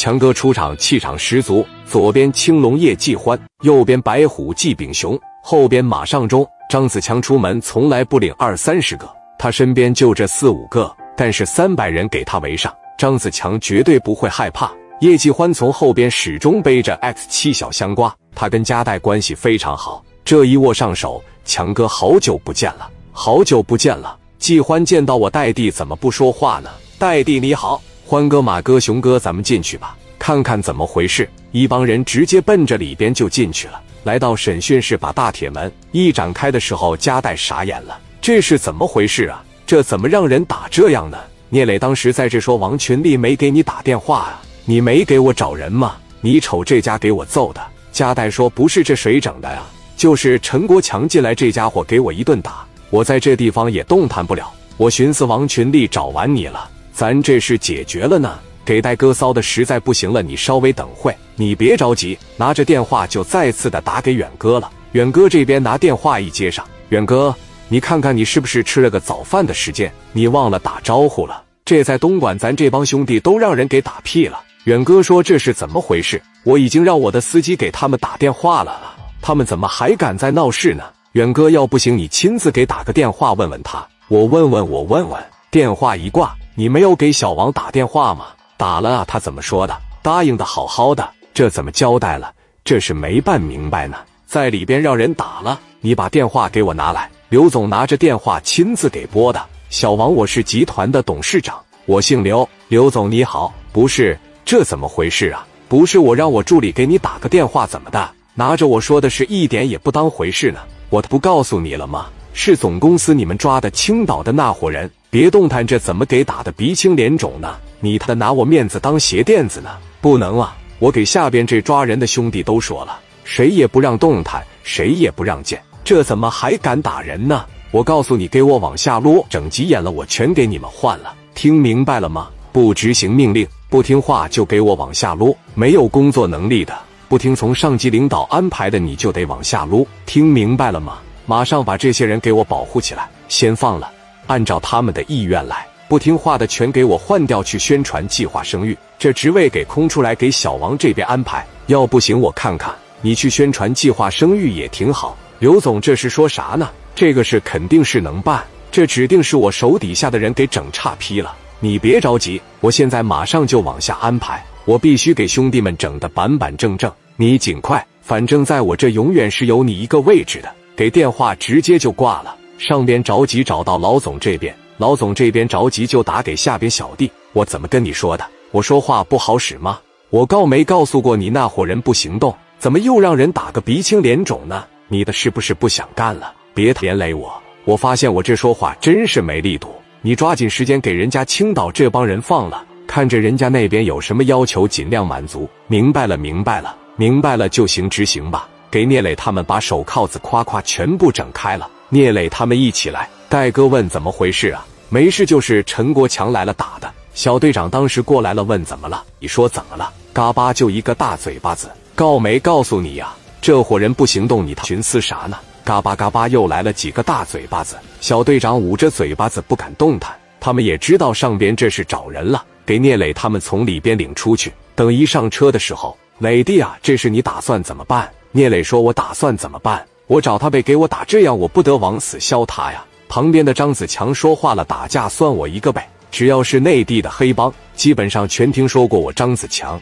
强哥出场气场十足，左边青龙叶继欢，右边白虎季炳雄，后边马尚中。张子强出门从来不领二三十个，他身边就这四五个，但是三百人给他围上，张子强绝对不会害怕。叶继欢从后边始终背着 X 七小香瓜，他跟加代关系非常好。这一握上手，强哥好久不见了，好久不见了。季欢见到我代弟怎么不说话呢？代弟你好，欢哥、马哥、熊哥，咱们进去吧，看看怎么回事。一帮人直接奔着里边就进去了。来到审讯室，把大铁门一展开的时候，加代傻眼了，这是怎么回事啊？这怎么让人打这样呢？聂磊当时在这说：“王群力没给你打电话啊？你没给我找人吗？你瞅这家给我揍的。”加代说：“不是这谁整的呀？就是陈国强进来，这家伙给我一顿打，我在这地方也动弹不了。我寻思王群力找完你了，咱这事解决了呢。”给戴哥骚的实在不行了，你稍微等会，你别着急，拿着电话就再次的打给远哥了。远哥这边拿电话一接上，远哥，你看看你是不是吃了个早饭的时间，你忘了打招呼了？这在东莞，咱这帮兄弟都让人给打屁了。远哥说这是怎么回事？我已经让我的司机给他们打电话了，他们怎么还敢在闹事呢？远哥，要不行你亲自给打个电话问问他，我问问我问问。电话一挂，你没有给小王打电话吗？打了啊，他怎么说的？答应的好好的，这怎么交代了？这是没办明白呢，在里边让人打了。你把电话给我拿来。刘总拿着电话亲自给拨的。小王，我是集团的董事长，我姓刘。刘总你好，不是，这怎么回事啊？不是我让我助理给你打个电话，怎么的？拿着我说的是一点也不当回事呢。我不告诉你了吗？是总公司你们抓的青岛的那伙人，别动弹，这怎么给打的鼻青脸肿呢？你他拿我面子当鞋垫子呢？不能啊！我给下边这抓人的兄弟都说了，谁也不让动弹，谁也不让见。这怎么还敢打人呢？我告诉你，给我往下撸，整急眼了，我全给你们换了。听明白了吗？不执行命令，不听话就给我往下撸。没有工作能力的，不听从上级领导安排的，你就得往下撸。听明白了吗？马上把这些人给我保护起来，先放了，按照他们的意愿来。不听话的全给我换掉，去宣传计划生育。这职位给空出来，给小王这边安排。要不行，我看看你去宣传计划生育也挺好。刘总这是说啥呢？这个事肯定是能办，这指定是我手底下的人给整差批了。你别着急，我现在马上就往下安排。我必须给兄弟们整的板板正正。你尽快，反正在我这永远是有你一个位置的。给电话直接就挂了。上边着急找到老总这边。老总这边着急，就打给下边小弟。我怎么跟你说的？我说话不好使吗？我告没告诉过你那伙人不行动？怎么又让人打个鼻青脸肿呢？你的是不是不想干了？别连累我！我发现我这说话真是没力度。你抓紧时间给人家青岛这帮人放了，看着人家那边有什么要求，尽量满足。明白了，明白了，明白了就行，执行吧。给聂磊他们把手铐子夸夸全部整开了。聂磊他们一起来。戴哥问怎么回事啊？没事，就是陈国强来了打的。小队长当时过来了，问怎么了？你说怎么了？嘎巴就一个大嘴巴子，告没告诉你呀？这伙人不行动，你寻思啥呢？嘎巴嘎巴又来了几个大嘴巴子。小队长捂着嘴巴子不敢动弹。他们也知道上边这是找人了，给聂磊他们从里边领出去。等一上车的时候，磊弟啊，这是你打算怎么办？聂磊说：“我打算怎么办？我找他呗，给我打这样，我不得往死削他呀。”旁边的张子强说话了：“打架算我一个呗，只要是内地的黑帮，基本上全听说过我张子强。